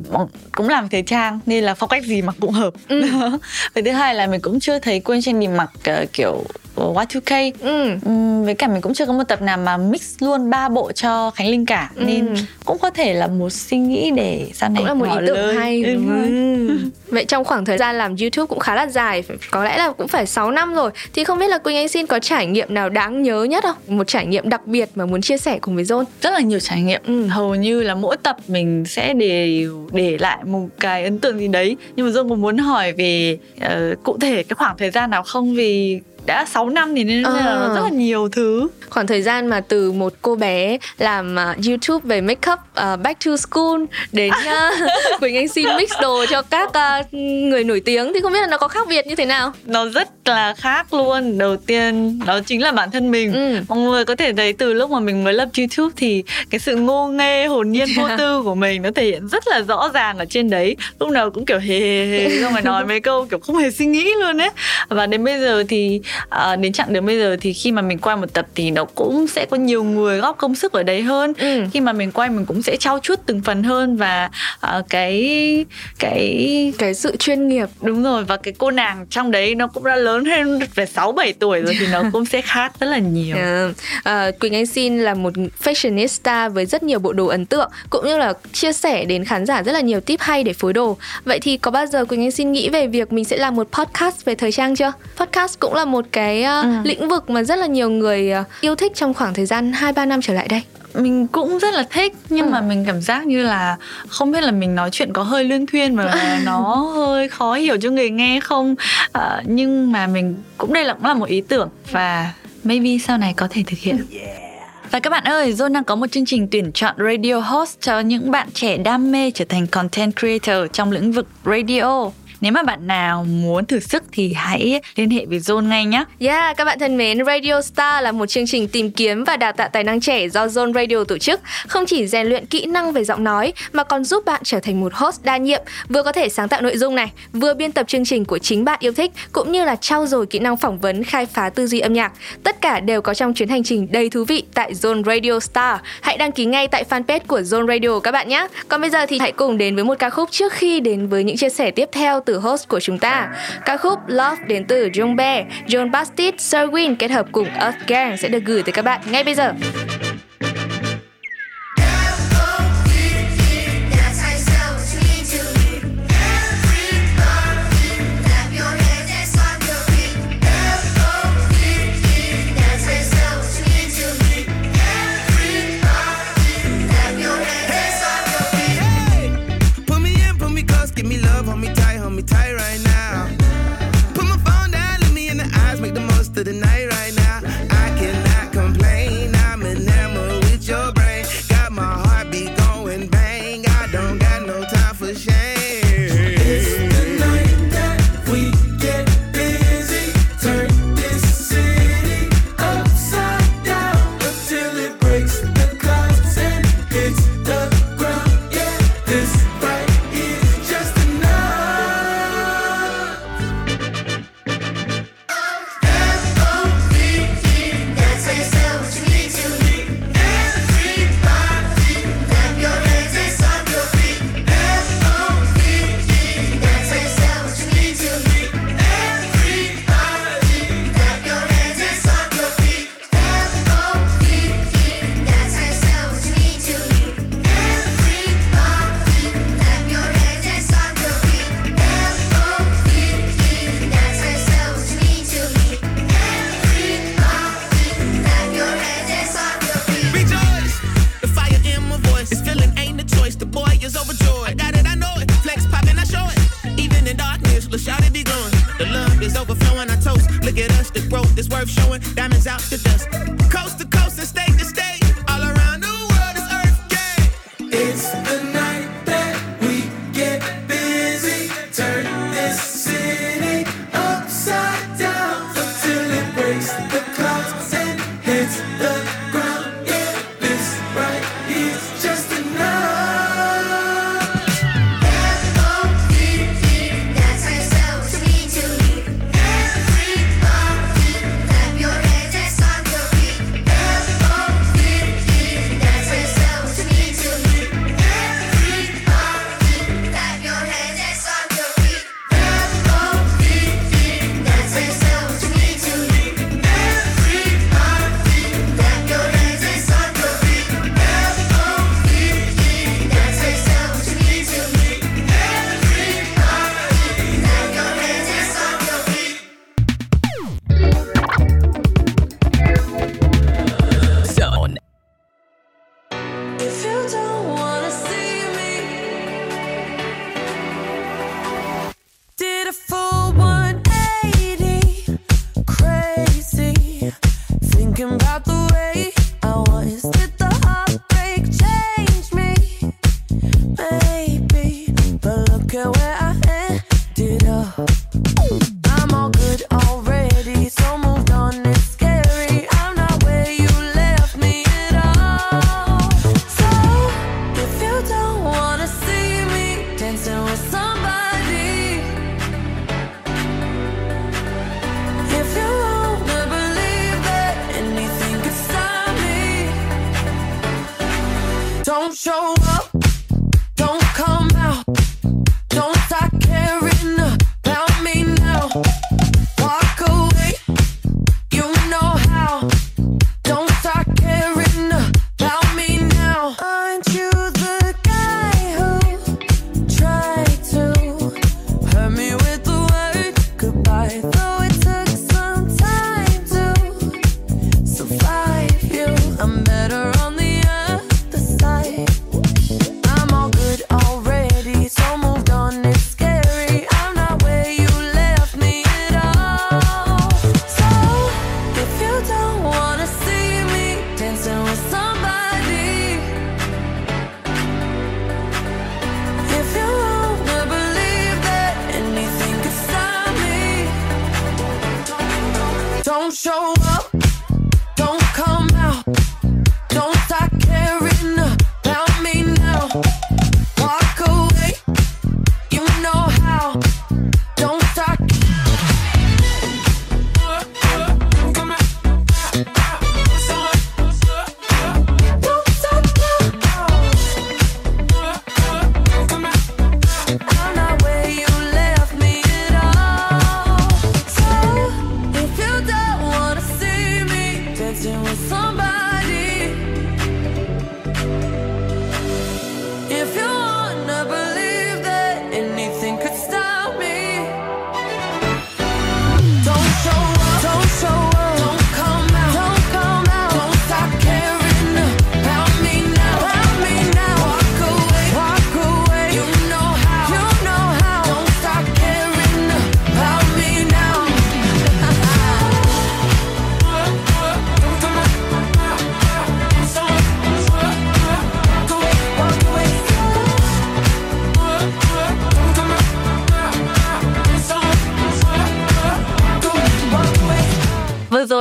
cũng làm thời trang nên là phong cách gì mặc cũng hợp Ừ. [laughs] và thứ hai là mình cũng chưa thấy cô em trendy mặc ờ, kiểu của Y2K Ừ. Ừm, với cả mình cũng chưa có một tập nào mà mix luôn ba bộ cho Khánh Linh cả nên Ừ. cũng có thể là một suy nghĩ để sau này cũng là một ý tưởng lời. hay Ừ, Ừ. [laughs] vậy trong khoảng thời gian làm youtube cũng khá là dài có lẽ là cũng phải 6 năm rồi thì không biết là quỳnh anh xin có trải nghiệm nào đáng nhớ nhất không một trải nghiệm đặc biệt mà muốn chia sẻ cùng với john rất là nhiều trải nghiệm Ừ. hầu như là mỗi tập mình sẽ để để lại một cái ấn tượng gì đấy nhưng mà Dương cũng muốn hỏi về ờ, cụ thể cái khoảng thời gian nào không vì đã 6 năm thì nên là nó rất là nhiều thứ. Khoảng thời gian mà từ một cô bé làm à, YouTube về makeup à, back to school đến uh, [laughs] Quỳnh Anh xin mix đồ cho các à, người nổi tiếng thì không biết là nó có khác biệt như thế nào? Nó rất là khác luôn. Đầu tiên đó chính là bản thân mình. Ừ. mọi người có thể thấy từ lúc mà mình mới lập youtube thì cái sự ngô nghê hồn nhiên vô tư [laughs] của mình nó thể hiện rất là rõ ràng ở trên đấy. Lúc nào cũng kiểu hề hề hề xong rồi nói mấy câu kiểu không hề suy nghĩ luôn ấy. Và đến bây giờ thì à, đến chặng đến bây giờ thì khi mà mình quay một tập thì nó cũng sẽ có nhiều người góp công sức ở đấy hơn Ừ. khi mà mình quay mình cũng sẽ trau chuốt từng phần hơn và à, cái cái cái sự chuyên nghiệp Đúng rồi và cái cô nàng trong đấy nó cũng đã lớn hơn phải 6 7 tuổi rồi thì nó [laughs] cũng sẽ khác rất là nhiều. À, à, Quỳnh Anh Xin là một fashionista với rất nhiều bộ đồ ấn tượng cũng như là chia sẻ đến khán giả rất là nhiều tip hay để phối đồ. Vậy thì có bao giờ Quỳnh Anh Xin nghĩ về việc mình sẽ làm một podcast về thời trang chưa? Podcast cũng là một cái uh, Ừ. lĩnh vực mà rất là nhiều người uh, yêu thích trong khoảng thời gian 2 3 năm trở lại đây. Mình cũng rất là thích nhưng Ừ. mà mình cảm giác như là không biết là mình nói chuyện có hơi luyên thuyên và [laughs] nó hơi khó hiểu cho người nghe không. À, nhưng mà mình cũng đây là cũng là một ý tưởng và maybe sau này có thể thực hiện. Và các bạn ơi, John đang có một chương trình tuyển chọn radio host cho những bạn trẻ đam mê trở thành content creator trong lĩnh vực radio. Nếu mà bạn nào muốn thử sức thì hãy liên hệ với Zone ngay nhé. Yeah, các bạn thân mến, Radio Star là một chương trình tìm kiếm và đào tạo tài năng trẻ do Zone Radio tổ chức. Không chỉ rèn luyện kỹ năng về giọng nói mà còn giúp bạn trở thành một host đa nhiệm, vừa có thể sáng tạo nội dung này, vừa biên tập chương trình của chính bạn yêu thích, cũng như là trau dồi kỹ năng phỏng vấn, khai phá tư duy âm nhạc. Tất cả đều có trong chuyến hành trình đầy thú vị tại Zone Radio Star. Hãy đăng ký ngay tại fanpage của Zone Radio các bạn nhé. Còn bây giờ thì hãy cùng đến với một ca khúc trước khi đến với những chia sẻ tiếp theo từ host của chúng ta. Ca khúc Love đến từ John Bear, John Bastid, Serwin kết hợp cùng Earth Gang sẽ được gửi tới các bạn ngay bây giờ. Worth showing. Diamonds out the show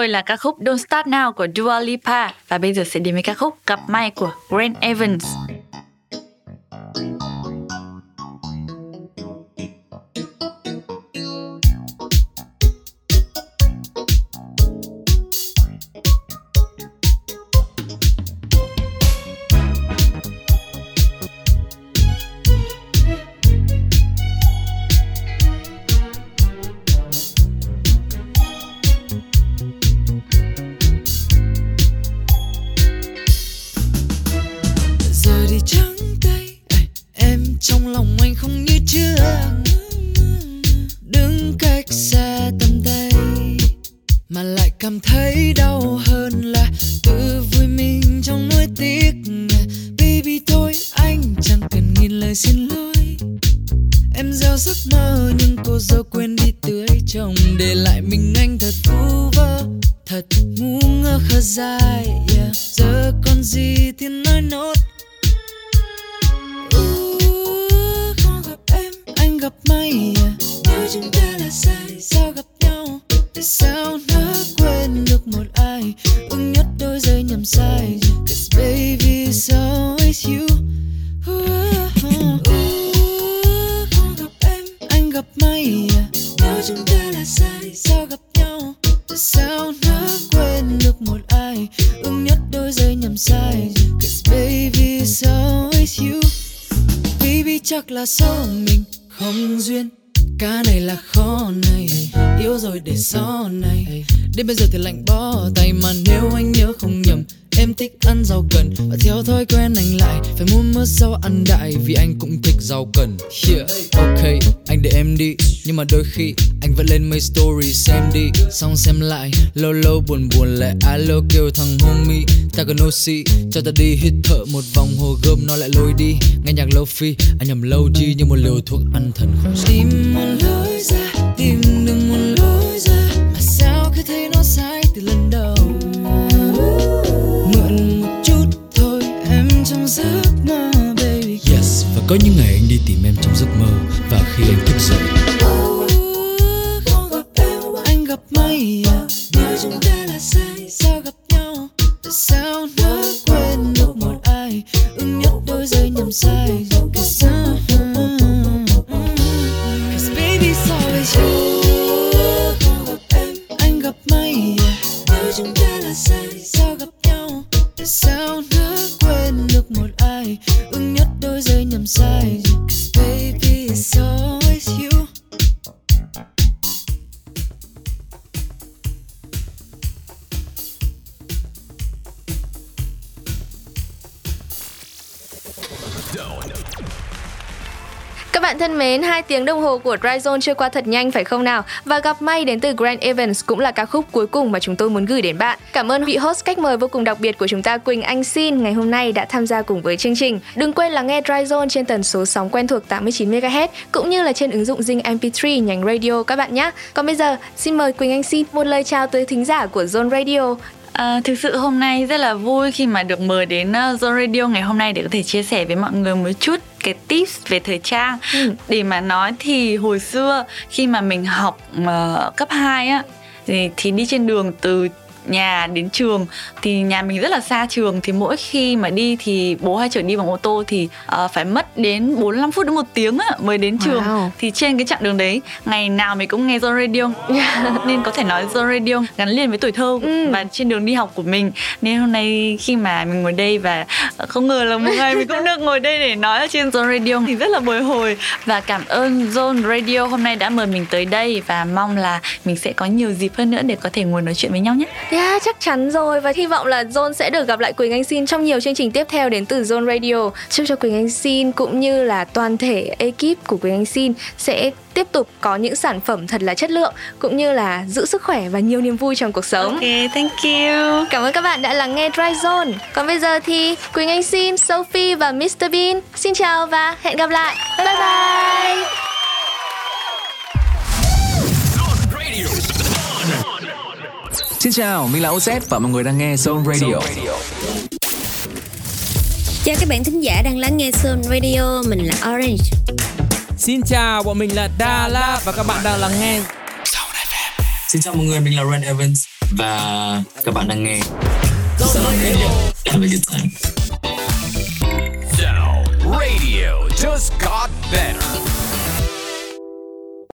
là ca khúc Don't Start Now của Dua Lipa và bây giờ sẽ đến với ca khúc Cặp Mai của Grant Evans. giờ anh nếu chúng ta là sai, sao gặp nhau? Tại sao nó quên được một ai? Ưng nhất đôi giây nhầm sai. Cause baby, it's always you. Baby, chắc là số mình không duyên. Ca này là khó này. Yêu rồi để sau này. Đến bây giờ thì lạnh bó tay Mà nếu anh nhớ không nhầm Em thích ăn rau cần Và theo thói quen anh lại. Phải mua mớ rau ăn đại Vì anh cũng thích rau cần. Yeah, ok Anh để em đi. Nhưng mà đôi khi Anh vẫn lên mấy story xem đi. Xong xem lại Lâu lâu buồn buồn lại. Alo kêu thằng homie Ta cần oxy. Cho ta đi hít thở một vòng hồ gươm Nó lại lôi đi. Nghe nhạc lâu phi Anh nhầm lâu chi như một liều thuốc ăn thần. Không Tìm một lối ra Tìm có những ngày anh đi tìm em trong giấc mơ Và khi anh thức dậy. Không gặp em anh gặp may à? Nếu chúng ta là sai, sao gặp nhau? Tại sao nó quên được một ai? Ưng nhất đôi giây nhầm sai Cause I- bạn thân mến, hai tiếng đồng hồ của Dry Zone trôi qua thật nhanh phải không nào? Và gặp may đến từ Grand Evans cũng là ca khúc cuối cùng mà chúng tôi muốn gửi đến bạn. Cảm ơn vị host khách mời vô cùng đặc biệt của chúng ta Quỳnh Anh Xin ngày hôm nay đã tham gia cùng với chương trình. Đừng quên là nghe Dry Zone trên tần số sóng quen thuộc 89 MHz cũng như là trên ứng dụng Zing MP3 nhánh radio các bạn nhé. Còn bây giờ, xin mời Quỳnh Anh Xin một lời chào tới thính giả của Zone Radio. À, thực sự hôm nay rất là vui khi mà được mời đến ờ, Zone Radio ngày hôm nay để có thể chia sẻ với mọi người một chút cái tips về thời trang. Ừ. Để mà nói thì hồi xưa khi mà mình học uh, cấp 2 á thì, thì đi trên đường từ nhà đến trường thì nhà mình rất là xa trường thì mỗi khi mà đi thì bố hay chở đi bằng ô tô thì uh, phải mất đến 45 phút đến một tiếng á, mới đến trường Wow. thì trên cái chặng đường đấy ngày nào mình cũng nghe Zone Radio [laughs] nên có thể nói Zone Radio gắn liền với tuổi thơ Ừ. và trên đường đi học của mình nên hôm nay khi mà mình ngồi đây và không ngờ là một ngày mình cũng được ngồi đây để nói ở trên Zone Radio thì rất là bồi hồi và cảm ơn Zone Radio hôm nay đã mời mình tới đây và mong là mình sẽ có nhiều dịp hơn nữa để có thể ngồi nói chuyện với nhau nhé. Yeah, chắc chắn rồi và hy vọng là Zone sẽ được gặp lại Quỳnh Anh Xin trong nhiều chương trình tiếp theo đến từ Zone Radio. Chúc cho Quỳnh Anh Xin cũng như là toàn thể ekip của Quỳnh Anh Xin sẽ tiếp tục có những sản phẩm thật là chất lượng cũng như là giữ sức khỏe và nhiều niềm vui trong cuộc sống. Ok, thank you. Cảm ơn các bạn đã lắng nghe Dry Zone. Còn bây giờ thì Quỳnh Anh Xin, Sophie và Mr Bean xin chào và hẹn gặp lại. Bye bye. Xin chào, mình là OZ và mọi người đang nghe Zone Radio. Chào các bạn thính giả đang lắng nghe Zone Radio, mình là Orange. Xin chào, bọn mình là Đà La và các bạn đang lắng nghe Xin chào mọi người, mình là Ren Evans và các bạn đang nghe Zone Radio. Have a good time. Sound Radio just got better.